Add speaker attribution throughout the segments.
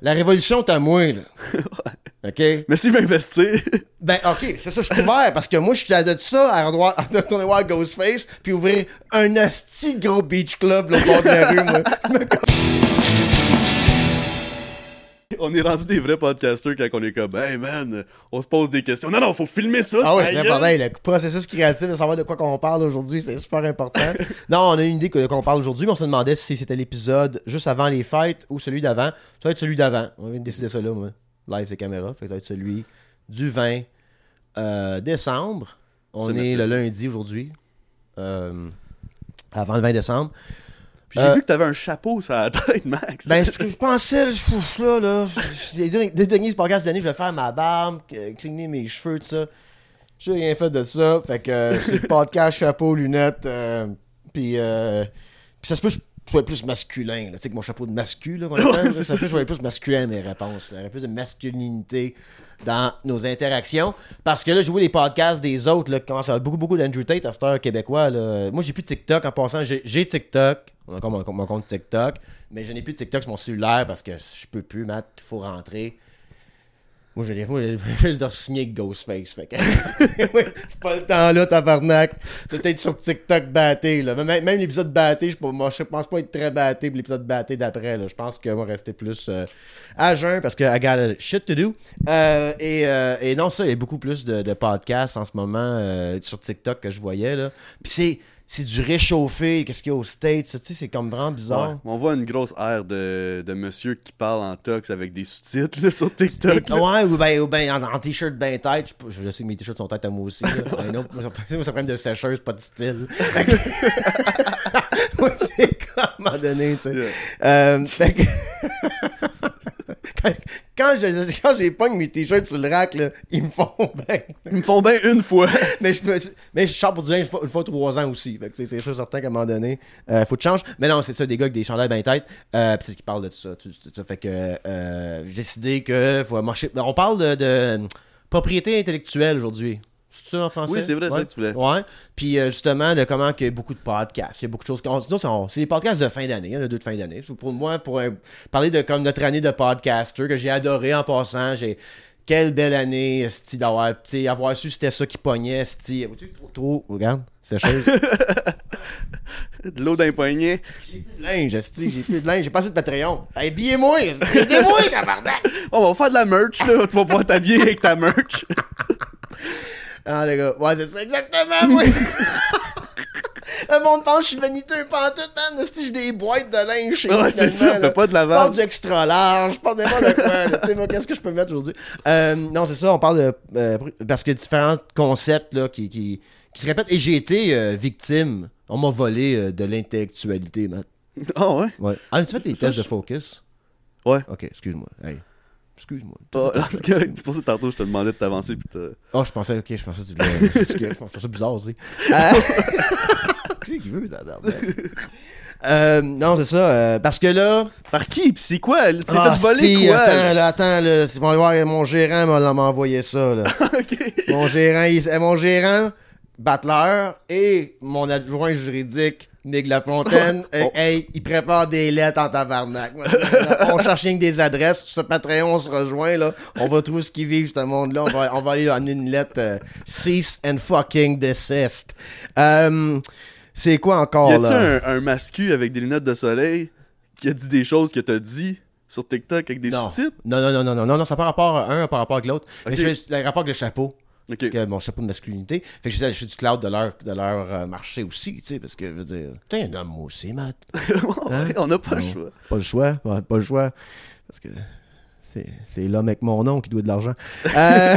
Speaker 1: La révolution est à moi, là. OK?
Speaker 2: Mais s'il veut investir.
Speaker 1: Ben, OK, c'est ça, je suis ouvert parce que moi, je suis à de ça à retourner voir Ghostface puis ouvrir un asti gros beach club là, au bord de la rue, moi.
Speaker 2: on est rendu des vrais podcasters quand on est comme, hey man, on se pose des questions. Non, non, faut filmer ça.
Speaker 1: Ah ouais, c'est important. Le processus créatif de savoir de quoi qu'on parle aujourd'hui, c'est super important. non, on a une idée que- qu'on parle aujourd'hui, mais on se demandait si c'était l'épisode juste avant les fêtes ou celui d'avant. Ça va être celui d'avant. On vient de décider ça là, moi. Live, c'est caméra. Fait que ça va être celui du 20 euh, décembre. On est le lundi aujourd'hui. Euh, avant le 20 décembre.
Speaker 2: Puis j'ai
Speaker 1: Euh,
Speaker 2: vu que t'avais un chapeau sur la tête, Max.
Speaker 1: Ben, ce que je pensais, je- là, là, les deux derniers podcasts je vais faire ma barbe, euh, cligner mes cheveux, tout ça. J'ai rien fait de ça. Fait que euh, c'est podcast, chapeau, lunettes, euh, puis euh, puis ça se peut je sois plus masculin, tu sais, que mon chapeau de mascu, là, qu'on appelle, là,
Speaker 2: c'est
Speaker 1: ça se peut que je sois plus masculin mes réponses. Il y aurait plus de masculinité dans nos interactions. Parce que là, je vois les podcasts des autres, là, qui commencent à avoir beaucoup, beaucoup d'Andrew Tate à cette heure québécois, là. Moi, j'ai plus de TikTok en passant. J'ai TikTok. On a encore mon, mon compte TikTok. Mais je n'ai plus de TikTok sur mon cellulaire parce que je peux plus, Matt. Il faut rentrer. Moi, je l'ai juste de signer Ghostface. Fait que. C'est pas le temps là, tabarnak. De peut-être sur TikTok batté. Là. Même, même l'épisode batté, je, moi, je pense pas être très batté l'épisode batté d'après. Je pense que moi, rester plus euh, à jeun parce que I got a shit to do. Euh, et, euh, et non, ça, il y a beaucoup plus de, de podcasts en ce moment euh, sur TikTok que je voyais. Là. Puis c'est. C'est du réchauffé, qu'est-ce qu'il y a aux States, tu sais, c'est comme vraiment bizarre.
Speaker 2: Ouais. On voit une grosse aire de, de monsieur qui parle en tox avec des sous-titres sur TikTok.
Speaker 1: Ouais, ou ben, ou ben en, en t-shirt ben tête. Je, sais pas, je sais que mes t-shirts sont têtes à moi aussi. Ben non, moi, ça, moi, ça prend de sécheuse, pas de style. Moi, c'est comme à un moment donné, tu sais.
Speaker 2: Yeah.
Speaker 1: Euh, fait que... quand, quand je- quand j'ai pogne mes t-shirts sur le rack, là, ils me font bien.
Speaker 2: Ils me font bien une fois.
Speaker 1: Mais je, peux, mais je chante pour du linge une fois, une fois trois ans aussi. Fait que c'est, c'est sûr certain qu'à un moment donné, euh, faut que tu changes. Mais non, c'est ça, des gars avec des chandails bien tête. Euh, pis c'est qui parlent de ça, tout, tout ça. Fait que euh, j'ai décidé que faut marcher. On parle de, de propriété intellectuelle aujourd'hui. C'est ça en français?
Speaker 2: Oui, c'est vrai, c'est ça que tu voulais.
Speaker 1: Ouais. Puis euh, justement, de comment qu'il y a beaucoup de podcasts. Il y a beaucoup de choses. c'est- on- c'est des podcasts de fin d'année. Il y en a deux de fin d'année. Pour moi, pour un- parler de comme notre année de podcaster que j'ai adoré en passant, j'ai. Quelle belle année, esti, d'avoir, avoir su c'était ça qui pognait. Vois-tu, trop, trop, regarde, c'est chose?
Speaker 2: De l'eau d'un poignet.
Speaker 1: j'ai plus de linge, esti, j'ai plus de linge, j'ai pas assez de Patreon. Habillez-moi, aidez-moi, tabarnak!
Speaker 2: On va faire de la merch, là. Tu vas pouvoir t'habiller avec ta merch.
Speaker 1: Ah, les gars, ouais, c'est ça, exactement, moi! Le monde pense que je suis vaniteux pantoute, man. Si j'ai des boîtes de linge chez
Speaker 2: Ouais,
Speaker 1: moi,
Speaker 2: c'est
Speaker 1: finalement,
Speaker 2: ça, fais pas de la
Speaker 1: Je porte
Speaker 2: vente.
Speaker 1: du extra large, je porte n'importe quoi. Tu sais, moi, qu'est-ce que je peux mettre aujourd'hui? Euh, non, c'est ça, on parle de. euh, parce que différents concepts là, qui, qui, qui se répètent. Et j'ai été euh, victime. On m'a volé euh, de l'intellectualité, Matt.
Speaker 2: Ah ouais?
Speaker 1: Ouais. Ah, tu fait les
Speaker 2: Ça,
Speaker 1: tests
Speaker 2: je-
Speaker 1: de focus?
Speaker 2: Ouais.
Speaker 1: Ok, excuse-moi. Hey. Excuse-moi.
Speaker 2: Là, c'est pour ça que tantôt, je te demandais de t'avancer. Puis
Speaker 1: Oh, je pensais, ok, je pensais que tu voulais. je pensais ça bizarre aussi. Qui veut, ça? Euh, non, c'est ça. euh, parce que là.
Speaker 2: Par qui? C'est quoi? C'est
Speaker 1: Ah,
Speaker 2: fait voler
Speaker 1: si,
Speaker 2: quoi?
Speaker 1: Attends, là, attends, là. c'est- on va voir, mon gérant m'a envoyé ça, là. mon gérant, il- euh, mon gérant, Battler, et mon adjoint juridique, Nick Lafontaine, euh,
Speaker 2: Oh.
Speaker 1: hey, il prépare des lettres en tabarnak. on cherche rien que des adresses. Sur ce Patreon, on se rejoint, là. On va trouver ce qu'ils vivent, ce monde-là. On va, on va aller amener une lettre euh, Cease and fucking desist. Euh, c'est quoi encore,
Speaker 2: Y a-tu
Speaker 1: là?
Speaker 2: un, un mascu avec des lunettes de soleil qui a dit des choses que t'as dit sur TikTok avec des sous-titres?
Speaker 1: non, non, non, non, non, non, non, ça n'a pas rapport à un, par rapport avec l'autre. Mais
Speaker 2: Ok.
Speaker 1: je fais le rapport avec le chapeau. Que mon chapeau de masculinité. Fait que je suis du cloud de leur, de leur euh, marché aussi, tu sais, parce que, je veux dire, t'es un homme aussi, Matt.
Speaker 2: Ouais, On n'a pas le choix.
Speaker 1: Pas le choix, pas le choix. Parce que c'est, l'homme avec mon nom qui doit de l'argent. Euh...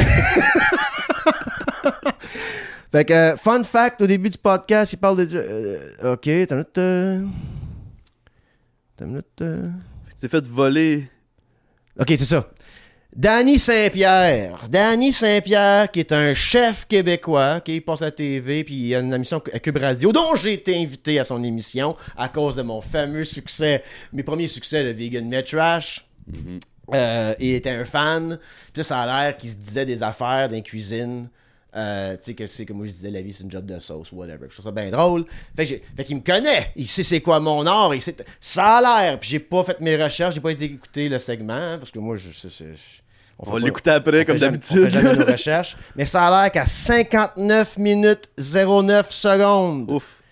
Speaker 1: fait que, euh, fun fact, au début du podcast, il parle de... euh, ok, t'as une minute... euh, T'as une minute...
Speaker 2: Tu t'es fait voler.
Speaker 1: Ok, c'est ça. Danny Saint-Pierre. Danny Saint-Pierre, qui est un chef québécois, qui passe à la TV, puis il a une émission à Cube Radio, dont j'ai été invité à son émission à cause de mon fameux succès, mes premiers succès de Vegan Met Trash. Euh, il était un fan. Puis là, ça a l'air qu'il se disait des affaires dans cuisine Euh, tu sais, que c'est comme moi je disais, la vie c'est une job de sauce, whatever. Je trouve ça bien drôle. Fait, que fait qu'il me connaît. Il sait c'est quoi mon art. Il sait... Ça a l'air. Puis j'ai pas fait mes recherches, j'ai pas été écouter le segment. hein, Parce que moi, je. c'est- c'est-
Speaker 2: On va l'écouter après, comme d'habitude.
Speaker 1: Recherches. Mais ça a l'air qu'à 59 minutes 09 secondes
Speaker 2: Ouf.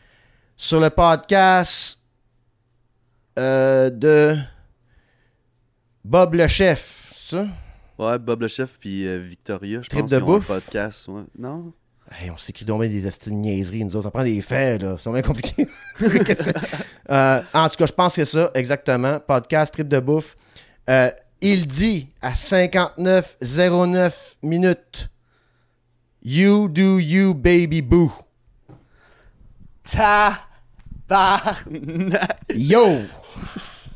Speaker 1: sur le podcast euh, de Bob le chef, c'est ça?
Speaker 2: Ouais, Bob le chef puis euh, Victoria, je
Speaker 1: Trip
Speaker 2: pense
Speaker 1: de
Speaker 2: qu'ils un
Speaker 1: bouffe.
Speaker 2: podcast. Ouais. Non?
Speaker 1: Hey, on s'écrit donc bien des de niaiseries, nous autres. Ça prend des faits, là. C'est bien compliqué. Euh, en tout cas, je pense que c'est ça, exactement. Podcast, trip de bouffe. Il dit à 59,09 minutes You do you, baby boo.
Speaker 2: Tabarnak!
Speaker 1: Yo!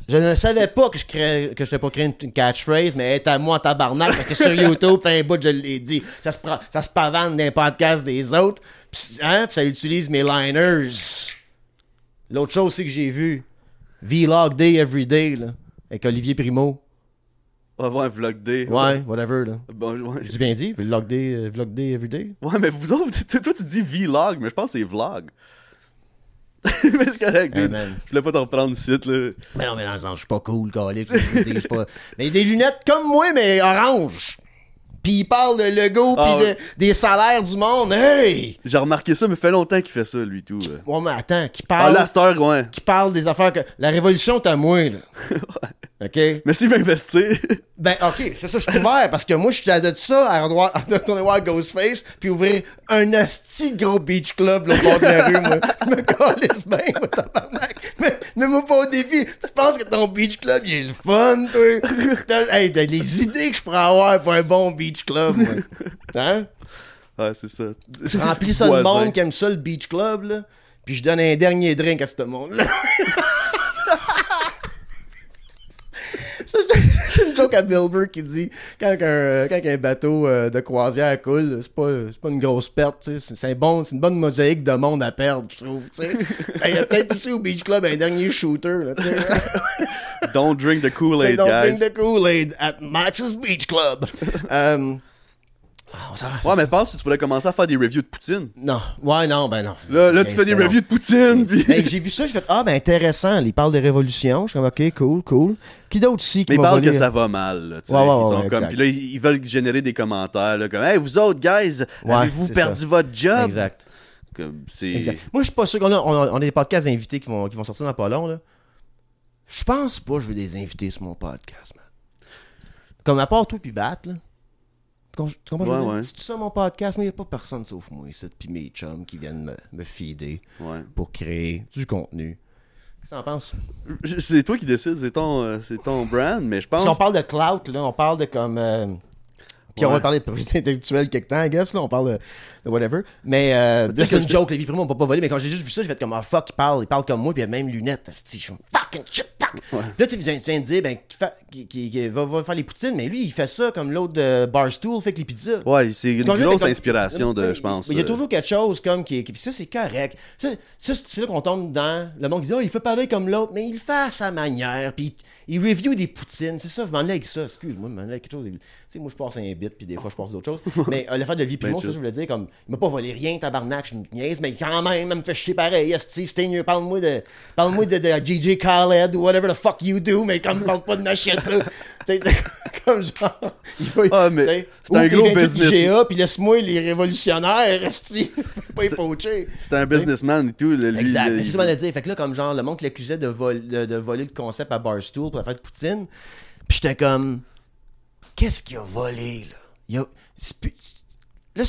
Speaker 1: Je ne savais pas que je créais, que je t'ai pas créé une, catchphrase, mais est à moi tabarnak parce que sur YouTube, un bout, je l'ai dit. Ça se, prend- ça se pavane dans les podcasts des autres, pis, hein, pis ça utilise mes liners. L'autre chose aussi que j'ai vu, Vlog Day Everyday, là, avec Olivier Primo.
Speaker 2: On va voir un vlog day.
Speaker 1: Ouais, whatever, là.
Speaker 2: Bon, ouais.
Speaker 1: J'ai bien dit, Vlog Day, euh, Vlog Day Everyday.
Speaker 2: Ouais, mais vous autres, toi tu dis vlog, mais je pense que c'est vlog. mais c'est correct,
Speaker 1: Hey, man.
Speaker 2: Je voulais pas te reprendre ici, là.
Speaker 1: Mais non, mais non, je suis pas cool, calique, je suis pas... Mais des lunettes comme moi, mais orange. Puis il parle de Lego,
Speaker 2: Ah,
Speaker 1: puis
Speaker 2: ouais.
Speaker 1: de, des salaires du monde. Hey!
Speaker 2: J'ai remarqué ça, mais fait longtemps qu'il fait ça, lui, tout. euh.
Speaker 1: Ouais, mais attends, qui
Speaker 2: Ah,
Speaker 1: parle,
Speaker 2: là, à cette heure, ouais.
Speaker 1: qui parle des affaires que... La révolution, t'as moi, là. OK?
Speaker 2: Mais s'il veut investir,
Speaker 1: Ben, OK, c'est ça, je suis ouvert, parce que moi, je suis à de ça, à retourner- voir Ghostface, puis ouvrir un asti gros beach club, au bord de la rue, moi. Je me calisse bien, moi, tabarnak. Mais, mais moi, pas au défi. Tu penses que ton beach club, il est le fun, toi? T'as, hey, t'as les idées que je pourrais avoir pour un bon beach club, moi. Hein?
Speaker 2: ouais, c'est ça.
Speaker 1: Je remplis ça de monde qui aime ça, le beach club, là. Puis je donne un dernier drink à ce monde-là. Ça, c'est- une joke à Bill Burr qui dit quand un, quand un bateau euh, de croisière coule, c'est pas, pas une grosse perte, c'est, un bon, une bonne mosaïque de monde à perdre, je trouve. Ben, Il y a peut-être aussi au Beach Club un dernier shooter. Là.
Speaker 2: Don't drink the Kool-Aid, guys.
Speaker 1: drink the Kool-Aid at Max's Beach Club. Euh, ah, va,
Speaker 2: Ouais, mais pense que tu pourrais commencer à faire des reviews de Poutine.
Speaker 1: Non, ouais, non, ben non.
Speaker 2: Là, là tu fais des reviews de Poutine, puis...
Speaker 1: Ben, j'ai vu ça, j'ai fait Ah, ben intéressant. Il parle de révolution. Je suis comme Ok, cool, cool. Qui d'autre ici qui
Speaker 2: Mais ils
Speaker 1: m'a
Speaker 2: parlent
Speaker 1: volé-
Speaker 2: que ça va mal, là, tu sais.
Speaker 1: Ouais, ouais,
Speaker 2: ils
Speaker 1: ouais,
Speaker 2: sont
Speaker 1: ouais,
Speaker 2: comme...
Speaker 1: exact.
Speaker 2: Puis là, ils ils veulent générer des commentaires, là, comme « Hey, vous autres, guys,
Speaker 1: Ouais,
Speaker 2: avez-vous
Speaker 1: c'est
Speaker 2: perdu
Speaker 1: ça.
Speaker 2: votre job?
Speaker 1: Exact. »
Speaker 2: Comme, c'est...
Speaker 1: exact. Moi, je suis pas sûr qu'on a, on a, on a des podcasts d'invités qui vont, qui vont sortir dans pas long, là. Je pense pas que je veux des invités sur mon podcast, man. Comme à part toi puis Bat, là. Tu com- tu comprends
Speaker 2: Ouais, ouais.
Speaker 1: C'est tout ça mon podcast. Moi, il a pas personne sauf moi ici, puis mes chums qui viennent me, me feeder
Speaker 2: Ouais.
Speaker 1: pour créer du contenu. Qu'est-ce que t'en penses?
Speaker 2: C'est toi qui décides, c'est ton, euh, c'est ton brand, mais je pense...
Speaker 1: Si on parle de clout, là, on parle de comme. euh, puis on va parler de propriété intellectuelle quelque temps, I guess, là, on parle de, de whatever. Mais euh, c'est une joke, les vies primo, on peut pas voler, mais quand j'ai juste vu ça, j'ai fait comme, ah fuck, il parle, il parle comme moi, puis il a même lunettes, je suis comme, fucking shit, fuck. Là, tu viens, tu viens de dire, ben, qu'il- qu'il va, va faire les poutines, mais lui, il fait ça comme l'autre de Barstool fait que les pizzas.
Speaker 2: Ouais, c'est une grosse
Speaker 1: comme-
Speaker 2: inspiration, de, je pense.
Speaker 1: Il y a
Speaker 2: euh,
Speaker 1: toujours quelque chose comme qui. qui- puis ça, c'est correct. Ça, ça, c'est là qu'on tombe dans. Le monde qui dit, oh, il fait parler comme l'autre, mais il fait à sa manière. Puis il review des poutines. C'est ça, je m'en allais avec ça. Excuse-moi, je m'en avec quelque chose. Tu sais, moi, je passe un bit, puis des fois, je passe d'autres choses. mais euh, le fait de vie
Speaker 2: Ben,
Speaker 1: ça,
Speaker 2: chill.
Speaker 1: je voulais dire, comme, il m'a pas volé rien, tabarnak, je suis une niaise, mais quand même, il me fait chier pareil. Stinger, parle-moi de, parle-moi de, de JJ Khaled ou whatever the fuck you do, mais comme, parle pas de ma shit, là. Comme genre,
Speaker 2: Ah, mais c'est un gros
Speaker 1: 28
Speaker 2: business.
Speaker 1: IGA, puis laisse-moi les révolutionnaires, esti. pas les poacher.
Speaker 2: C'était un businessman et tout. là, lui,
Speaker 1: Exact. c'est ce qu'on a dit. Fait que là, comme genre, le monde l'accusait de, vol- de, de voler le concept à Barstool pour la fête de Poutine. Puis j'étais comme, qu'est-ce qu'il a volé, là? Il a. c'est Là,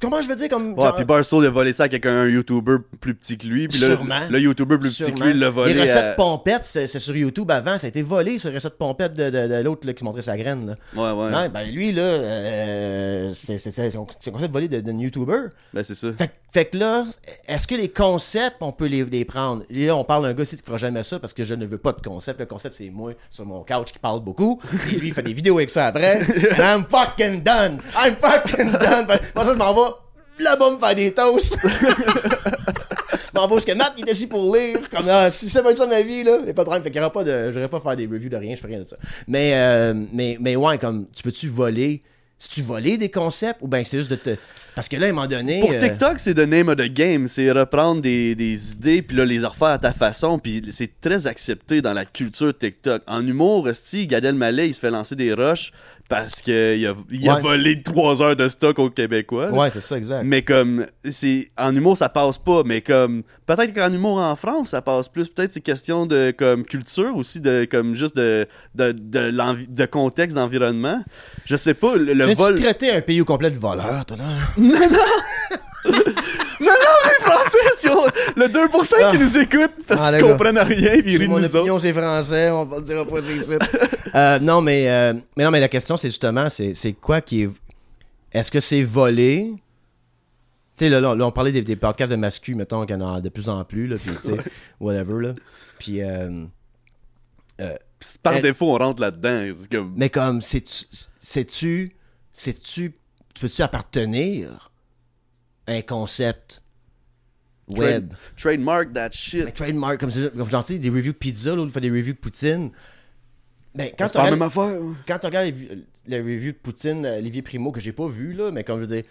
Speaker 1: comment je veux dire? Comme,
Speaker 2: Ouais,
Speaker 1: genre-
Speaker 2: puis Barstool il a volé ça à quelqu'un, un YouTuber plus petit que lui. Puis
Speaker 1: Sûrement.
Speaker 2: le YouTuber plus petit que lui, il l'a volé.
Speaker 1: Les recettes
Speaker 2: à-
Speaker 1: pompettes, c'est sur YouTube avant. Ça a été volé, ces recettes pompettes de, de, de l'autre là, qui montrait sa graine. Là.
Speaker 2: Ouais, ouais.
Speaker 1: Ouais, ben lui, là, euh, c'est c'est- c'est son c'est un concept volé de YouTuber.
Speaker 2: Ben, c'est ça.
Speaker 1: Fait, fait que là, est-ce que les concepts, on peut les, les prendre? Et là, on parle d'un gars ici qui fera jamais ça parce que je ne veux pas de concept. Le concept, c'est moi sur mon couch qui parle beaucoup. Et lui, il fait des vidéos avec ça après. And I'm fucking done! I'm fucking done! Pour ça, je m'en vais là-bas me faire des toasts. M'en vais parce que Matt, il est assis pour lire. Comme, ah, si ça va être ça ma vie, là, il n'y a pas de problème. Fait qu'il y aura pas de. Je pas faire des reviews de rien, je fais rien de ça. Mais, euh, mais, mais ouais, comme, tu peux-tu voler? Si tu voler des concepts ou bien c'est juste de te. Parce que là, à un moment donné.
Speaker 2: Pour
Speaker 1: euh,
Speaker 2: TikTok, c'est the name of the game. C'est reprendre des, des idées, puis là, les refaire à ta façon. Puis c'est très accepté dans la culture TikTok. En humour, si Gad Elmaleh, il se fait lancer des rushs parce qu'il a, il a
Speaker 1: Ouais.
Speaker 2: volé 3 heures de stock aux Québécois.
Speaker 1: Ouais, c'est ça, exact.
Speaker 2: Mais comme, c'est en humour, ça passe pas. Mais comme, peut-être qu'en humour en France, ça passe plus. Peut-être c'est question de comme culture aussi, de comme juste de, de, de, contexte, d'environnement. Je sais pas, le, le vol.
Speaker 1: traiter un pays au complet de voleur, toi, là?
Speaker 2: Non, non, les Français, si on- le 2% qui nous écoutent parce
Speaker 1: Ah,
Speaker 2: qu'ils comprennent rien puis ils rient de
Speaker 1: Mon
Speaker 2: nous autres.
Speaker 1: opinion, c'est français, on va le dire pas ici. Euh, non, mais, euh, mais non, mais la question, c'est justement, c'est c'est quoi qui est. Est-ce que c'est volé? Tu sais, là, là, on parlait des, des podcasts de mascu, mettons, qu'il y en a de plus en plus, là, puis tu sais, whatever, là. Puis, euh,
Speaker 2: Par
Speaker 1: Elle-
Speaker 2: défaut, on rentre là-dedans. C'est comme...
Speaker 1: mais comme, sais-tu, sais-tu, sais-tu, peux-tu appartenir à un concept web?
Speaker 2: Trademark that shit.
Speaker 1: Mais trademark, comme, comme j'en sais, des reviews de pizza, l'autre fait des reviews de poutine. Ben, quand
Speaker 2: C'est
Speaker 1: tu
Speaker 2: pas la
Speaker 1: regardes,
Speaker 2: même affaire. hein.
Speaker 1: quand tu regardes les, vu- les reviews de Poutine, euh, Olivier Primo, que j'ai pas vu, là, mais comme je veux dire,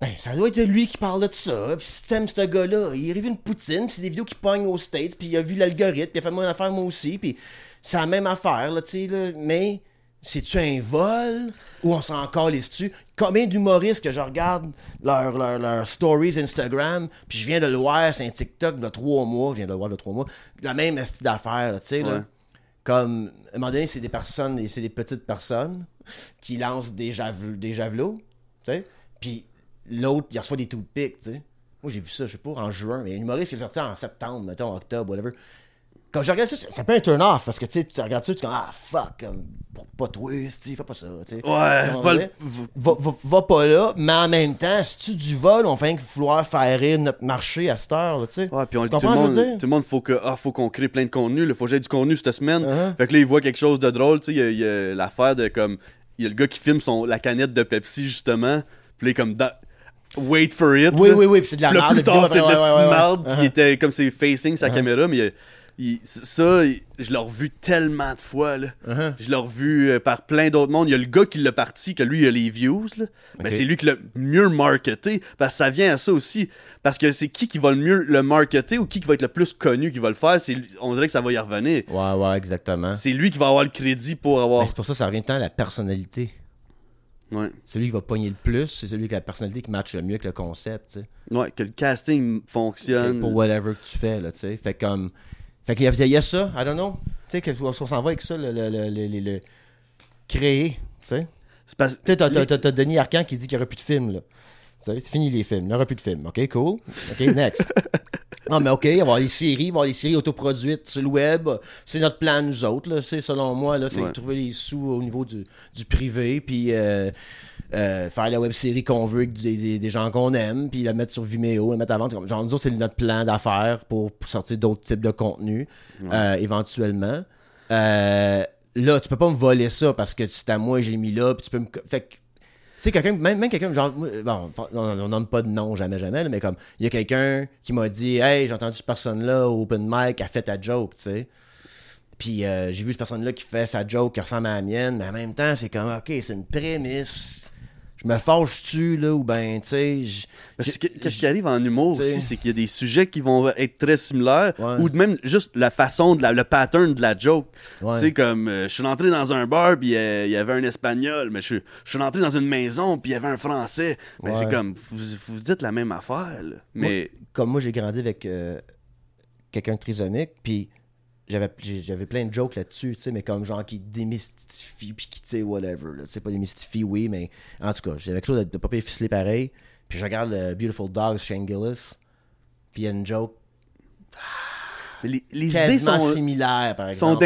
Speaker 1: ben, ça doit être lui qui parle de ça. Puis si t'aimes ce gars-là, il a revu une Poutine, puis c'est des vidéos qui pognent aux States, puis il a vu l'algorithme, puis il a fait mon affaire moi aussi, puis c'est la même affaire, là, tu sais, là. Mais, c'est-tu un vol? Ou on s'en calisse-tu? Combien d'humoristes que je regarde leurs leur, leur stories Instagram, puis je viens de le voir, c'est un TikTok de trois mois, je viens de le voir de trois mois, la même style d'affaires, tu sais, là.
Speaker 2: Ouais.
Speaker 1: Comme, à un moment donné, c'est des personnes, c'est des petites personnes qui lancent des, jave- des javelots, tu sais. Puis l'autre, il reçoit des toothpicks, tu sais. Moi, j'ai vu ça, je sais pas, en juin, mais il y a un humoriste qui est en septembre, mettons, octobre, whatever. Quand je regarde ça, ça peut être un turn-off, parce que, tu sais, tu regardes ça, tu dis, ah, fuck, pas sais, fais pas ça, tu sais.
Speaker 2: Ouais, vol-
Speaker 1: va, va- va pas là, mais en même temps, si tu du vol, on fait que vouloir faire rire notre marché à cette heure, là, tu sais.
Speaker 2: Ouais, puis on, tout, le monde, tout le monde, faut que, ah, faut qu'on crée plein de contenu. Il faut que j'aie du contenu cette semaine.
Speaker 1: Uh-huh.
Speaker 2: Fait que là, il voit quelque chose de drôle. Tu sais, il y a- l'affaire de comme. Il y a le gars qui filme son, la canette de Pepsi, justement. Puis là, il est comme. dans- Wait for it.
Speaker 1: Oui,
Speaker 2: là.
Speaker 1: oui, oui, puis c'est de la merde.
Speaker 2: plus
Speaker 1: la
Speaker 2: tard, c'est de la merde.
Speaker 1: Uh-huh.
Speaker 2: Il était comme c'est facing sa
Speaker 1: Uh-huh.
Speaker 2: caméra, mais il- ça, il- je l'ai revu tellement de fois. Là.
Speaker 1: Uh-huh.
Speaker 2: Je l'ai revu euh, par plein d'autres mondes. Il y a le gars qui l'a parti, que lui, il a les views. Là. Mais
Speaker 1: Ok.
Speaker 2: c'est lui qui l'a mieux marketé. Parce que ça vient à ça aussi. Parce que c'est qui qui va le mieux le marketer ou qui qui va être le plus connu qui va le faire. On dirait que ça va y revenir.
Speaker 1: Ouais, ouais, exactement.
Speaker 2: C'est lui qui va avoir le crédit pour avoir.
Speaker 1: Ben, c'est pour ça que ça revient tant à la personnalité.
Speaker 2: Ouais.
Speaker 1: Celui qui va pogner le plus, c'est celui qui a la personnalité qui matche le mieux avec le concept,
Speaker 2: ouais, que le casting fonctionne.
Speaker 1: Pour whatever que tu fais, là, tu sais. Fait comme. Fait qu'il y, y a ça, I don't know. Tu sais, que on s'en va avec ça, le, le, le, créer, tu sais.
Speaker 2: Parce-
Speaker 1: Tu t'as, t'as- t'as- t'as Denis Arcand qui dit qu'il n'y aura plus de films, là. C'est fini les films, il n'y aura plus de films. OK, cool. OK, next. non, mais OK, il va y avoir des séries, il va y avoir des séries autoproduites sur le web. C'est notre plan, nous autres, là. C'est, selon moi, là, c'est
Speaker 2: Ouais.
Speaker 1: de trouver les sous au niveau du, du privé, puis euh, euh, faire la web série qu'on veut avec des, des- des gens qu'on aime, puis la mettre sur Vimeo, la mettre à vendre. Genre, nous autres, c'est notre plan d'affaires pour, pour sortir d'autres types de contenus, euh, éventuellement. Euh, là, tu peux pas me voler ça parce que c'est à moi, j'ai mis là, puis tu peux me. Fait que tu sais, quelqu'un, même, même quelqu'un, genre, bon, on nomme pas de nom jamais, jamais, là, mais comme, il y a quelqu'un qui m'a dit, hey, j'ai entendu cette personne-là au open mic, a fait ta joke, tu sais. Puis euh, j'ai vu cette personne-là qui fait sa joke qui ressemble à la mienne, mais en même temps, c'est comme, ok, c'est une prémisse. Je me fâche-tu, là, ou ben, tu sais.
Speaker 2: Qu'est-ce qui arrive en humour
Speaker 1: T'sais.
Speaker 2: aussi, c'est qu'il y a des sujets qui vont être très similaires,
Speaker 1: Ouais.
Speaker 2: ou même juste la façon, de la- le pattern de la joke.
Speaker 1: Ouais.
Speaker 2: Tu sais, comme, euh, je suis entré dans un bar, puis euh, il y avait un espagnol, mais je, je suis entré dans une maison, puis il y avait un français. Mais c'est comme, vous, vous dites la même affaire, là. Mais,
Speaker 1: comme moi, j'ai grandi avec euh, quelqu'un de trisomique, puis j'avais plein de jokes là-dessus, tu sais, mais comme genre qui démystifie, puis qui, tu sais, whatever. là. C'est pas démystifie, oui, mais en tout cas, j'avais quelque chose de, de pas ficelé pareil. Puis je regarde le Beautiful Dogs, Shane Gillis, puis il y a une joke
Speaker 2: les, les idées sont.
Speaker 1: similaires, par
Speaker 2: sont
Speaker 1: exemple.
Speaker 2: dans
Speaker 1: que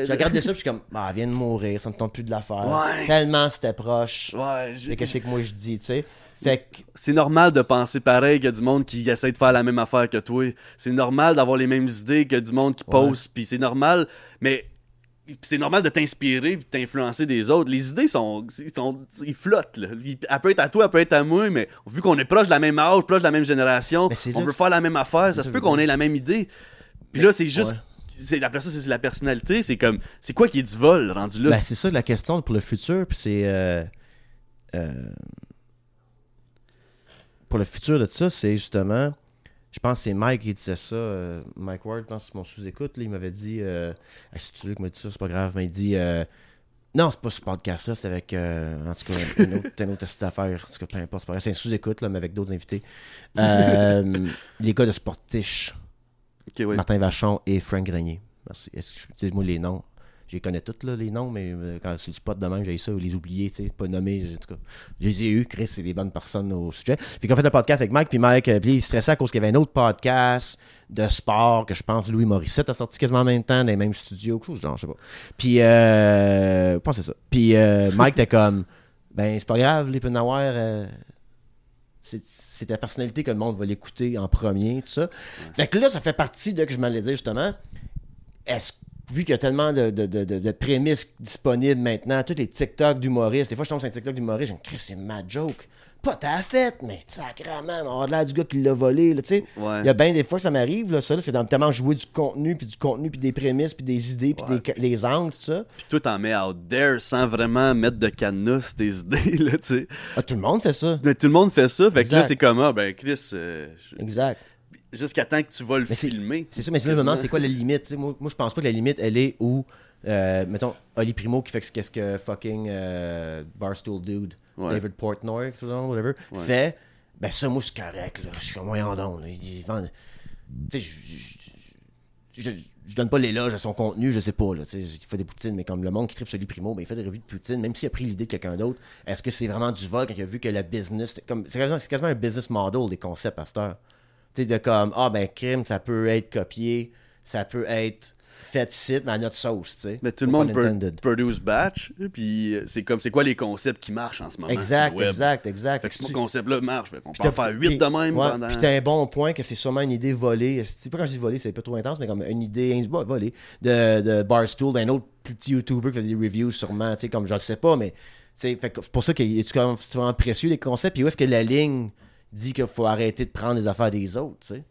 Speaker 2: airs.
Speaker 1: Je regardais ça, puis je suis comme, ah, elle vient de mourir, ça me tente plus de la faire.
Speaker 2: Ouais.
Speaker 1: Tellement c'était proche.
Speaker 2: Ouais, j'ai-
Speaker 1: qu'est-ce que moi je dis, tu sais. Fait que
Speaker 2: c'est normal de penser pareil qu'il y a du monde qui essaie de faire la même affaire que toi. C'est normal d'avoir les mêmes idées que du monde qui
Speaker 1: Ouais.
Speaker 2: pose, puis c'est normal, mais c'est normal de t'inspirer et de t'influencer des autres. Les idées sont, ils sont ils flottent. Là. Elle peut être à toi, elle peut être à moi, mais vu qu'on est proche de la même âge, proche de la même génération, on veut
Speaker 1: que-
Speaker 2: faire la même affaire, ça se
Speaker 1: que
Speaker 2: peut qu'on ait la même idée. Puis là, c'est juste...
Speaker 1: ouais.
Speaker 2: c'est- Après ça, c'est la personnalité. C'est comme... C'est quoi qui est du vol, rendu là?
Speaker 1: Ben, c'est ça la question pour le futur, puis c'est. euh, euh, pour le futur de ça, c'est justement. Je pense que c'est Mike qui disait ça. euh, Mike Ward, dans mon sous-écoute, il m'avait dit. Euh, Ah, si tu veux que me dit ça, c'est pas grave. Mais il dit. euh, non, c'est pas ce podcast-là, c'est avec. euh, en tout cas, une autre, une autre affaire. En tout cas, peu importe, c'est pas grave. C'est un sous-écoute, là, mais avec d'autres invités. Les gars de Sportiche.
Speaker 2: Ok, ouais.
Speaker 1: Martin Vachon et Frank Grenier. Merci. Est-ce que je dis moi les noms? Je les connais tous les noms, mais euh, quand c'est du pot de même, j'ai ça, ou les oublier, tu sais, pas nommés, en tout cas. Je les ai eus, Chris, c'est des bonnes personnes au sujet. Puis qu'on fait le podcast avec Mike, puis Mike, euh, puis il stressait à cause qu'il y avait un autre podcast de sport que je pense Louis Morissette a sorti quasiment en même temps, dans les mêmes studios, quelque chose genre, je sais pas. Puis, euh, je pense que c'est ça. Puis euh, Mike était comme, ben c'est pas grave, les Penawar, c'est ta personnalité que le monde va l'écouter en premier, tout ça. Fait que là, ça fait partie de que je m'allais dire justement. Est-ce vu qu'il y a tellement de, de, de, de- prémices disponibles maintenant, tous les TikTok d'humoristes, des fois je tombe sur un TikTok d'humoriste, je me dis, Chris, c'est ma joke. Pas ta fête, mais sacrément, on a l'air du gars qui l'a volé, tu sais.
Speaker 2: Ouais.
Speaker 1: Il y a bien des fois que ça m'arrive, là, ça, là, c'est dans tellement jouer du contenu, puis du contenu, puis des prémices, puis des idées, puis
Speaker 2: Ouais.
Speaker 1: des, des angles, tout ça.
Speaker 2: Puis toi, t'en mets out there sans vraiment mettre de cadenas tes idées, là, tu sais.
Speaker 1: Ah, tout le monde fait ça.
Speaker 2: Mais tout le monde fait ça, fait que là,
Speaker 1: Exact.
Speaker 2: c'est comme, ah, ben, Chris, euh, je-
Speaker 1: Exact.
Speaker 2: Jusqu'à temps que tu vas le
Speaker 1: Mais c'est-
Speaker 2: filmer.
Speaker 1: C'est ça, mais c'est le moment, c'est quoi la limite? Moi, moi, je pense pas que la limite, elle est où, euh, mettons, Oli Primo qui fait ce qu'est-ce que fucking euh, Barstool Dude,
Speaker 2: Ouais.
Speaker 1: David Portnoy, whatever,
Speaker 2: Ouais.
Speaker 1: fait, ben ça, moi, c'est correct, là. Je suis comme moyen don, là. Il- il vend- Tu sais, je- donne pas l'éloge à son contenu, je sais pas, là. Il fait des poutines, mais comme le monde qui tripe sur Oli Primo, ben il fait des revues de poutine, même s'il a pris l'idée de quelqu'un d'autre, est-ce que c'est vraiment du vol quand il a vu que le business, comme, c'est quasiment, c'est quasiment un business model des concepts à cette heure? Tu sais, de comme, ah ben, crime, ça peut être copié, ça peut être fait site, mais à notre sauce, tu sais.
Speaker 2: Mais tout le monde
Speaker 1: intended.
Speaker 2: produce batch, puis c'est comme, c'est quoi les concepts qui marchent en ce moment
Speaker 1: Exact,
Speaker 2: sur
Speaker 1: exact, exact.
Speaker 2: Fait que ce concept-là marche, fait qu'on
Speaker 1: puis
Speaker 2: peut en faire 8
Speaker 1: puis-
Speaker 2: de même
Speaker 1: ouais,
Speaker 2: pendant...
Speaker 1: Puis t'as un bon point que c'est sûrement une idée volée. C'est pas quand je dis volée, c'est pas trop intense, mais comme une idée volée de, de Barstool, d'un autre plus petit YouTuber qui faisait des reviews sûrement, tu sais, comme je le sais pas, mais que c'est pour ça qu'il est quand même vraiment précieux les concepts. Puis où est-ce que la ligne dit qu'il faut arrêter de prendre les affaires des autres, tu sais?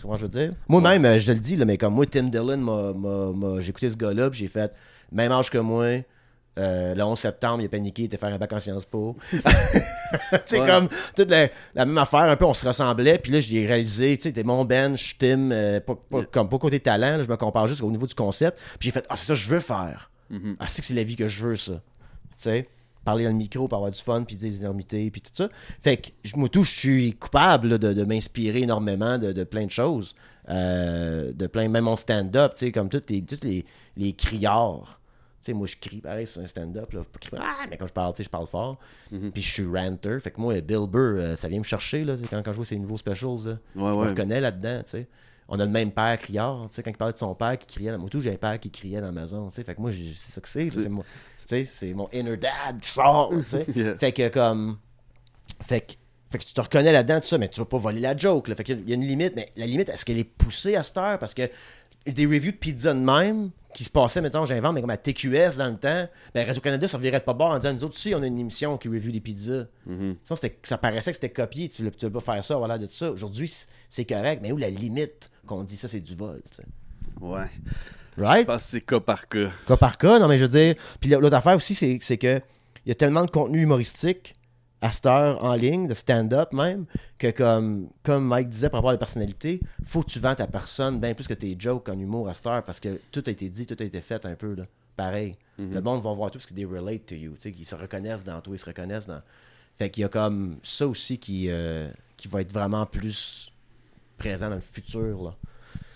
Speaker 1: Tu que je veux dire? Moi-même, euh, je le dis, là, mais comme moi, Tim Dillon, j'ai écouté ce gars-là, puis j'ai fait même âge que moi. euh, le 11 septembre, il a paniqué, il était faire un bac en Sciences Po. c'est
Speaker 2: Ouais.
Speaker 1: comme toute la, la même affaire, un peu, on se ressemblait. Puis là, j'ai réalisé, tu sais, t'es mon bench, Tim, euh, pas, pas- comme pas côté talent, là, je me compare juste au niveau du concept. Puis j'ai fait, ah, c'est ça que je veux faire.
Speaker 2: Mhm.
Speaker 1: Ah, c'est que c'est la vie que je veux, ça. Tu sais, parler dans le micro, pour avoir du fun, puis dire des énormités, puis tout ça. Fait que, je- moi, tout, je suis coupable là, de, de m'inspirer énormément de, de plein de choses. Euh, de plein, même mon stand-up, tu sais, comme tous les, tous les, les criards. Tu sais, moi, je crie pareil sur un stand-up. Là, ah, mais quand je parle, tu sais, je parle fort. Puis je suis ranter. Fait que moi, Bill Burr, euh, ça vient me chercher, là, quand, quand je vois ces nouveaux specials. Là,
Speaker 2: Ouais,
Speaker 1: je
Speaker 2: ouais.
Speaker 1: me reconnais là-dedans, tu sais. On a le même père criard, tu sais, quand il parlait de son père qui criait à la moto, j'ai un père qui criait dans la maison, tu sais. Fait que moi, c'est ça que c'est. C'est mon, tu sais, c'est mon inner dad qui sort, tu sais.
Speaker 2: Yeah.
Speaker 1: Fait que comme. Fait que, fait que tu te reconnais là-dedans, tout ça, mais tu vas pas voler la joke. Là. Fait qu'il y a une limite, mais la limite, est-ce qu'elle est poussée à cette heure? Parce que des reviews de pizza de même, qui se passaient, mettons, j'invente, mais comme à TQS dans le temps, ben Radio-Canada, ça revirait de pas bord en disant, nous autres aussi, on a une émission qui review des pizzas.
Speaker 2: Mhm.
Speaker 1: Ça, ça paraissait que c'était copié, tu ne veux pas faire ça, voilà, de ça. Aujourd'hui, c'est correct, mais où la limite qu'on dit ça, c'est du vol?
Speaker 2: Ouais. Je
Speaker 1: Right?
Speaker 2: pense que c'est cas par cas.
Speaker 1: Cas par cas, non, mais je veux dire. Puis l'autre affaire aussi, c'est c'est que il y a tellement de contenu humoristique à cette heure en ligne, de stand-up même, que comme, comme Mike disait par rapport à la personnalité, faut que tu vends ta personne bien plus que tes jokes en humour à cette heure parce que tout a été dit, tout a été fait un peu, là. Pareil. Le monde va voir tout parce qu'ils relate to you, qu'ils se reconnaissent dans toi, ils se reconnaissent dans. Fait qu'il y a comme ça aussi qui, euh, qui va être vraiment plus présent dans le futur, là.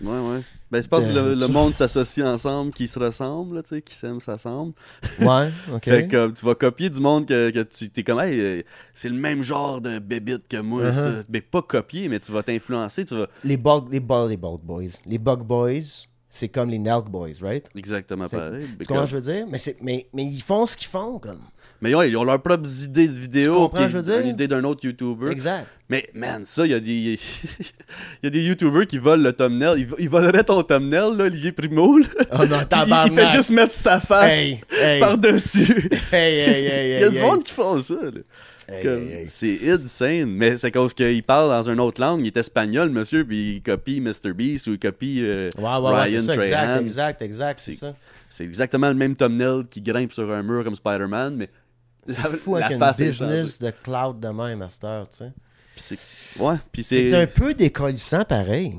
Speaker 2: Ouais, ouais. Ben, je pense que le, monde s'associe ensemble, qui se ressemblent, là, tu sais, qui s'aiment, s'assemblent.
Speaker 1: Ouais, ok.
Speaker 2: Fait que euh, tu vas copier du monde que, que tu t'es comme, hey, euh, c'est le même genre de bébite que moi, ça. Mais pas copier, mais tu vas t'influencer, tu vas.
Speaker 1: les bug, les bug, les bug boys. Les bug boys, c'est comme les Nelk boys, right?
Speaker 2: Exactement pareil.
Speaker 1: Tu comprends
Speaker 2: comme-
Speaker 1: ce que je veux dire? Mais, c'est- mais, mais ils font ce qu'ils font, comme.
Speaker 2: Mais ouais, ils ont leurs propres idées de vidéo,
Speaker 1: Tu comprends,
Speaker 2: puis
Speaker 1: je veux dire?
Speaker 2: une idée d'un autre YouTuber.
Speaker 1: Exact.
Speaker 2: Mais man, ça, il y a des. Il y a des YouTubers qui volent le thumbnail. Ils, ils voleraient ton thumbnail, là, Olivier Primo. Là.
Speaker 1: Oh non,
Speaker 2: il- il, fait juste mettre sa face
Speaker 1: Hey, hey,
Speaker 2: par-dessus.
Speaker 1: hey, hey, hey,
Speaker 2: il y a du monde qui font ça. là. C'est insane. Mais c'est cause qu'il parle dans une autre langue. Il est espagnol, monsieur, puis il copie Mr. Beast ou il copie euh,
Speaker 1: Ouais, ouais,
Speaker 2: Ryan
Speaker 1: c'est ça, exact,
Speaker 2: Trahan.
Speaker 1: exact, exact, c'est
Speaker 2: C'est-
Speaker 1: ça.
Speaker 2: C'est exactement le même thumbnail qui grimpe sur un mur comme Spider-Man, mais
Speaker 1: C'est fou avec une business de cloud de même heure, tu sais.
Speaker 2: C'est. Ouais, puis
Speaker 1: C'est
Speaker 2: c'est.
Speaker 1: un peu décollissant pareil.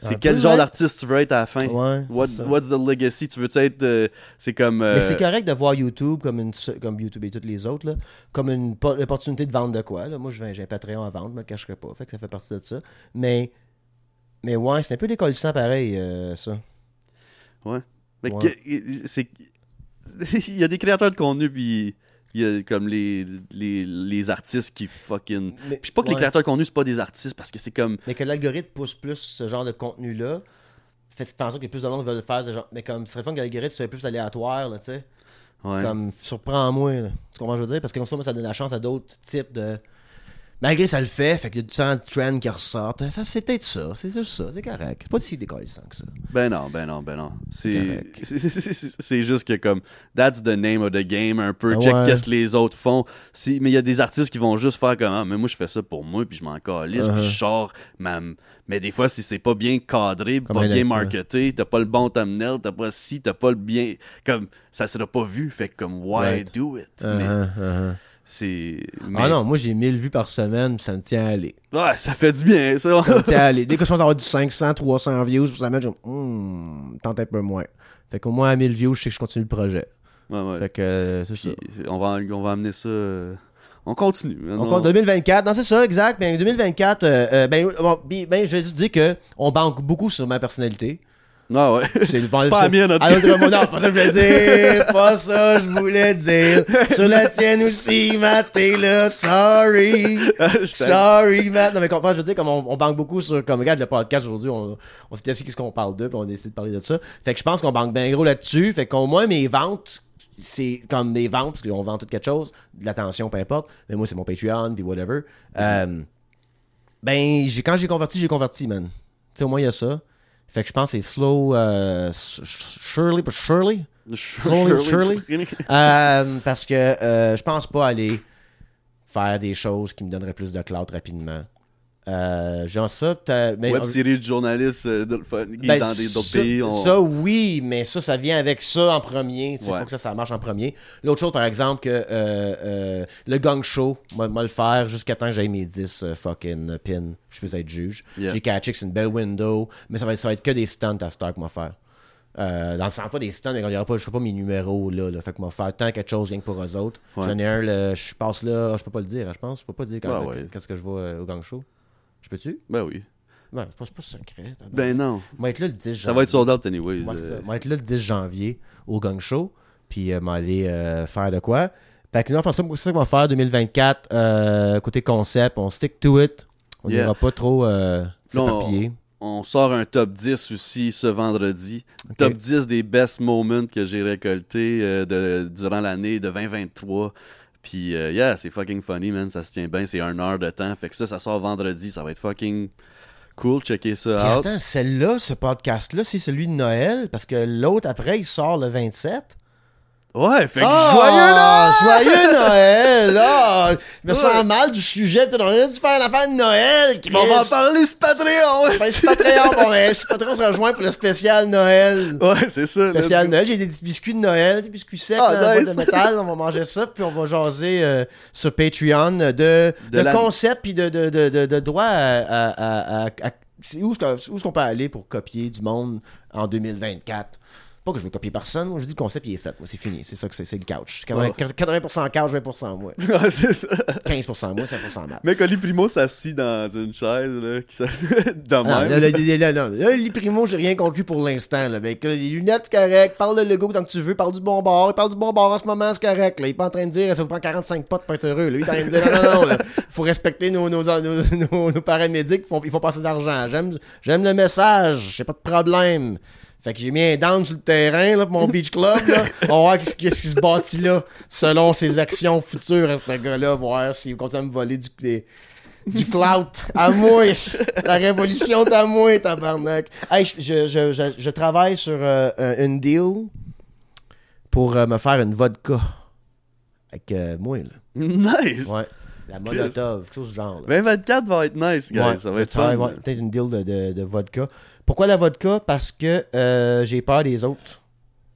Speaker 2: C'est quel
Speaker 1: peu,
Speaker 2: genre
Speaker 1: ouais.
Speaker 2: d'artiste tu veux être à la fin?
Speaker 1: Ouais,
Speaker 2: What- what's the legacy? Tu veux être. euh, c'est comme. euh,
Speaker 1: Mais c'est correct de voir YouTube comme une comme YouTube et toutes les autres là, comme une po- opportunité de vendre de quoi. Là. Moi, j'ai un Patreon à vendre, je me cacherai pas. Fait que ça fait partie de ça. Mais, mais ouais, c'est un peu décollissant pareil, euh, ça.
Speaker 2: Ouais. Mais
Speaker 1: Ouais.
Speaker 2: c'est. Il y a des créateurs de contenu, puis il y a comme les, les, les artistes qui fucking.
Speaker 1: Mais,
Speaker 2: Puis pas que les créateurs de contenu, c'est pas des artistes parce que c'est comme.
Speaker 1: Mais que l'algorithme pousse plus ce genre de contenu-là, fait fait en sorte que plus de monde veulent faire ce genre. Mais comme, ce serait fun que l'algorithme soit plus aléatoire, là, tu sais.
Speaker 2: Ouais.
Speaker 1: Comme, surprends-moi, là. Tu comprends ce que je veux dire? Parce que comme ça, moi, ça donne la chance à d'autres types de. Malgré ça le fait, fait qu'il y a différents trends qui ressortent. Ça, c'est peut-être ça. C'est juste ça. C'est correct. C'est pas si décollissant que ça.
Speaker 2: Ben non, ben non, ben non. C'est c'est- juste que comme that's the name of the game un peu.
Speaker 1: Ah
Speaker 2: Check qu'est-ce que les autres font. Si, mais il y a des artistes qui vont juste faire comme ah, mais moi je fais ça pour moi puis je m'en calisse puis
Speaker 1: Uh-huh.
Speaker 2: je sors ma- mais des fois si c'est pas bien cadré,
Speaker 1: Comme
Speaker 2: pas bien marketé, t'as pas le bon thumbnail, t'as pas si, t'as pas le bien comme ça sera pas vu fait que comme why
Speaker 1: Right.
Speaker 2: do it? Mais
Speaker 1: Uh-huh, uh-huh.
Speaker 2: C'est mais-
Speaker 1: Ah non, moi j'ai 1000 vues par semaine, ça me tient à aller.
Speaker 2: Ouais, ça fait du bien ça.
Speaker 1: Ça me tient à aller. Dès que je pense avoir du 500, 300 views pour semaine, je me dis, hmm, tente un peu moins. Fait qu'au moins à 1000 views, je sais que je continue le projet.
Speaker 2: Ouais, ouais.
Speaker 1: Fait que euh, c'est ça.
Speaker 2: On va on va amener ça euh, on continue.
Speaker 1: On compte 2024. Non, c'est ça, exact. Ben, 2024, euh, euh, ben, bon, ben, je vais juste dire que on banque beaucoup sur ma personnalité.
Speaker 2: Ah ouais.
Speaker 1: C'est
Speaker 2: Pas la mienne, en tout cas.
Speaker 1: non, pas ça que je voulais dire. Pas ça, je voulais dire. Sur la tienne aussi, Matt, t'es là. Sorry. Sorry, Matt. Non, mais comprends, je veux dire, comme on, on banque beaucoup sur, comme, regarde le podcast aujourd'hui, on, on s'est assis qu'est-ce qu'on parle d'eux, puis on a décidé de parler de ça. Fait que je pense qu'on banque bien gros là-dessus. Fait qu'au moins, mes ventes, c'est comme des ventes, parce qu'on vend tout quelque chose, de l'attention, peu importe. Mais moi, c'est mon Patreon, puis whatever. Euh, ben, j'ai, quand j'ai converti, j'ai converti, man. Tu sais, au moins, il y a ça. Fait que je pense que c'est slow, euh, s- s- surely, but surely? Slowly. Euh, parce que euh, je pense pas aller faire des choses qui me donneraient plus de clout rapidement. Euh, genre ça, mais
Speaker 2: Web série de journalistes euh, de-
Speaker 1: ben,
Speaker 2: dans des- d'autres pays. on-
Speaker 1: ça, oui, mais ça, ça vient avec ça en premier. Il
Speaker 2: Ouais.
Speaker 1: faut que ça, ça marche en premier. L'autre chose, par exemple, que euh, euh, le gang show, moi, moi le faire jusqu'à temps que j'aille mes 10 euh, fucking pins. Je peux être juge.
Speaker 2: Yeah.
Speaker 1: J'ai catché que c'est une belle window, mais ça va, être, ça va être que des stunts à Stark, moi, faire. Euh, dans le sens pas des il y aura pas, je pas mes numéros là, là. Fait que moi faire tant quelque chose rien que pour eux autres.
Speaker 2: Ouais.
Speaker 1: J'en ai un, là, je passe là, je peux pas le dire, hein, je pense. Je peux pas dire quand,
Speaker 2: Ouais, ouais.
Speaker 1: qu'est-ce que je vois au gang show. Je peux-tu?
Speaker 2: Ben oui.
Speaker 1: Ouais, c'est pas, pas secret.
Speaker 2: Ben non.
Speaker 1: On va être là le 10
Speaker 2: Ça
Speaker 1: janvier.
Speaker 2: va être sold out anyway.
Speaker 1: Moi,
Speaker 2: euh.
Speaker 1: ça. On va être là le 10 janvier au Gang Show. Puis, euh, m'aller euh, faire de quoi. Fait que là, c'est ça ça qu'on va faire 2024. euh, côté concept, on stick to it. On
Speaker 2: Yeah.
Speaker 1: n'ira pas trop euh,
Speaker 2: Là, on-. On sort un top 10 aussi ce vendredi.
Speaker 1: Ok.
Speaker 2: Top 10 des best moments que j'ai récoltés euh, de, durant l'année de 2023. Puis, euh, yeah, c'est fucking funny, man. Ça se tient bien. C'est une heure de temps. Fait que ça, ça sort vendredi. Ça va être fucking cool. Checker
Speaker 1: Puis
Speaker 2: ça out.
Speaker 1: attends, celle-là, ce podcast-là, c'est celui de Noël? Parce que l'autre, après, il sort le 27.
Speaker 2: Ouais, fait que
Speaker 1: Ah,
Speaker 2: joyeux Noël!
Speaker 1: Joyeux Noël! Ah, je me sens
Speaker 2: Ouais.
Speaker 1: mal du sujet. On a dû faire l'affaire de Noël, Chris.
Speaker 2: On va en parler, ce Patreon!
Speaker 1: C'est Patreon. Bon, ben, Patreon se rejoint pour le spécial Noël.
Speaker 2: Ouais, c'est ça.
Speaker 1: Spécial. Noël, j'ai des petits biscuits de Noël, des biscuits secs
Speaker 2: Ah, nice.
Speaker 1: de métal. On va manger ça, puis on va jaser euh, sur Patreon de, de,
Speaker 2: De la-
Speaker 1: concepts puis de, de, de, de, droits à. à, c'est où est-ce qu'on peut aller pour copier du monde en 2024? Pas que je veux copier personne, moi je dis le concept il est fait, moi c'est fini, c'est ça que c'est, c'est le couch. 80%, 80% couch, 20% moi.
Speaker 2: Ouais, c'est ça.
Speaker 1: 15% moi, 5% map.
Speaker 2: Mec, Oli Primo s'assit dans une chaise, là, qui s'assit dans
Speaker 1: Ah,
Speaker 2: même.
Speaker 1: là, là, là, là, Primo, j'ai rien conclu pour l'instant. Là. Que les lunettes, c'est correct. Parle de logo tant que tu veux. Parle du bon bord. Il parle du bon bord en ce moment, c'est correct. Là. Il est pas en train de dire ça vous prend 45 potes pour être heureux. Lui, il est en train de dire non, non, non. Faut respecter nos, nos, nos, nos, nos paramédics. Il faut, il faut passer d'argent. J'aime, j'aime le message. J'ai pas de problème. Fait que j'ai mis un down sur le terrain là, pour mon beach club. Là. On va voir qu'est-ce, qui se bâtit là, selon ses actions futures à ce gars-là. Voir s'il continue à me voler du, des, du clout à moi. La révolution est à moi, tabarnak. Hey, je, je, je, travaille sur euh, un- une deal pour euh, me faire une vodka. Avec euh, moi, là.
Speaker 2: Nice!
Speaker 1: Ouais. La Molotov, quelque chose du genre. Là.
Speaker 2: 2024 va être nice, guys.
Speaker 1: Ouais,
Speaker 2: ça va être fun.
Speaker 1: ouais, Peut-être une deal de, de, de vodka. Pourquoi la vodka? Parce que euh, j'ai peur des autres.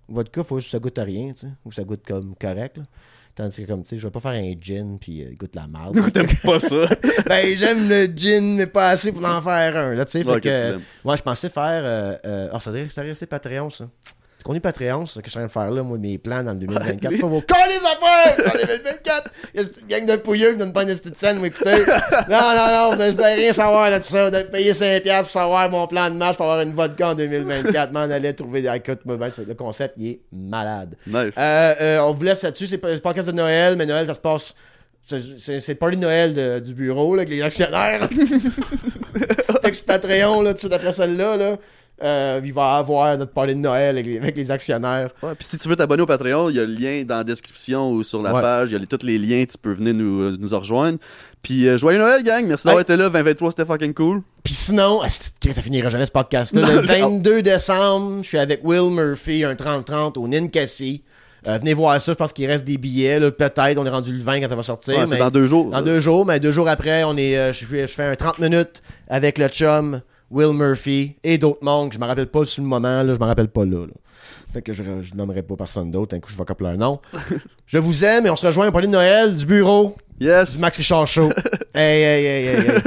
Speaker 1: Vodka, faut juste que ça goûte à rien, tu sais. Ou ça goûte comme correct. là. Tandis que, comme, tu sais, je vais pas faire un gin puis euh, goûte la marde.
Speaker 2: T'aimes pas ça?
Speaker 1: ben, j'aime le gin, mais pas assez pour en faire un, là, tu sais. Fait
Speaker 2: Ouais,
Speaker 1: que,
Speaker 2: que
Speaker 1: moi, je pensais faire. Euh, oh, ça devrait rester Patreon, ça. C'est qu'on est Patreon, c'est ça que je suis en train de faire là, moi, mes plans dans le 2024.
Speaker 2: lui-
Speaker 1: Pas vos les affaires! En 2024! Il y a cette gang de pouilleux qui donne pas une petite scène, vous écoutez. Non, non, non, vous n'allez rien savoir là de ça. Vous allez payer 5$ pour savoir mon plan de match pour avoir une vodka en 2024. M'en allait trouver. Écoute, moi, ben, le concept, il est malade.
Speaker 2: Nice.
Speaker 1: Euh, euh, on vous laisse là-dessus. C'est pas- podcast de Noël, mais Noël, ça se passe. C'est le party de Noël de- du bureau là, avec les actionnaires. fait que Patreon, là, tout de suite après celle-là, là, euh, il va y avoir notre party de Noël avec les, avec les actionnaires.
Speaker 2: Ouais, puis si tu veux t'abonner au Patreon, il y a le lien dans la description ou sur la
Speaker 1: Ouais.
Speaker 2: page. Il y a les- tous les liens, tu peux venir nous, euh, nous en rejoindre. Puis euh, joyeux Noël, gang. Merci d'avoir
Speaker 1: Hey.
Speaker 2: été là. 2023, c'était fucking cool.
Speaker 1: Puis sinon, ça finira jamais ce podcast-là. Le
Speaker 2: non.
Speaker 1: 22 décembre, je suis avec Will Murphy, un 30-30 au Ninkasi. Euh, venez voir ça, je pense qu'il reste des billets. Peut-être, on est rendu le 20 quand ça va sortir.
Speaker 2: Ouais,
Speaker 1: mais-
Speaker 2: c'est dans deux jours.
Speaker 1: Dans deux jours, mais deux jours après, on est, je, je fais un 30 minutes avec le chum, Will Murphy et d'autres monks. Je me rappelle pas sur le moment, là, je me rappelle pas là. là. Fait que je, je nommerai pas personne d'autre, un coup je vais copier leur nom. je vous aime et on se rejoint au parler de Noël du bureau
Speaker 2: Yes.
Speaker 1: du Max Richard Show. hey, hey, hey, hey, hey.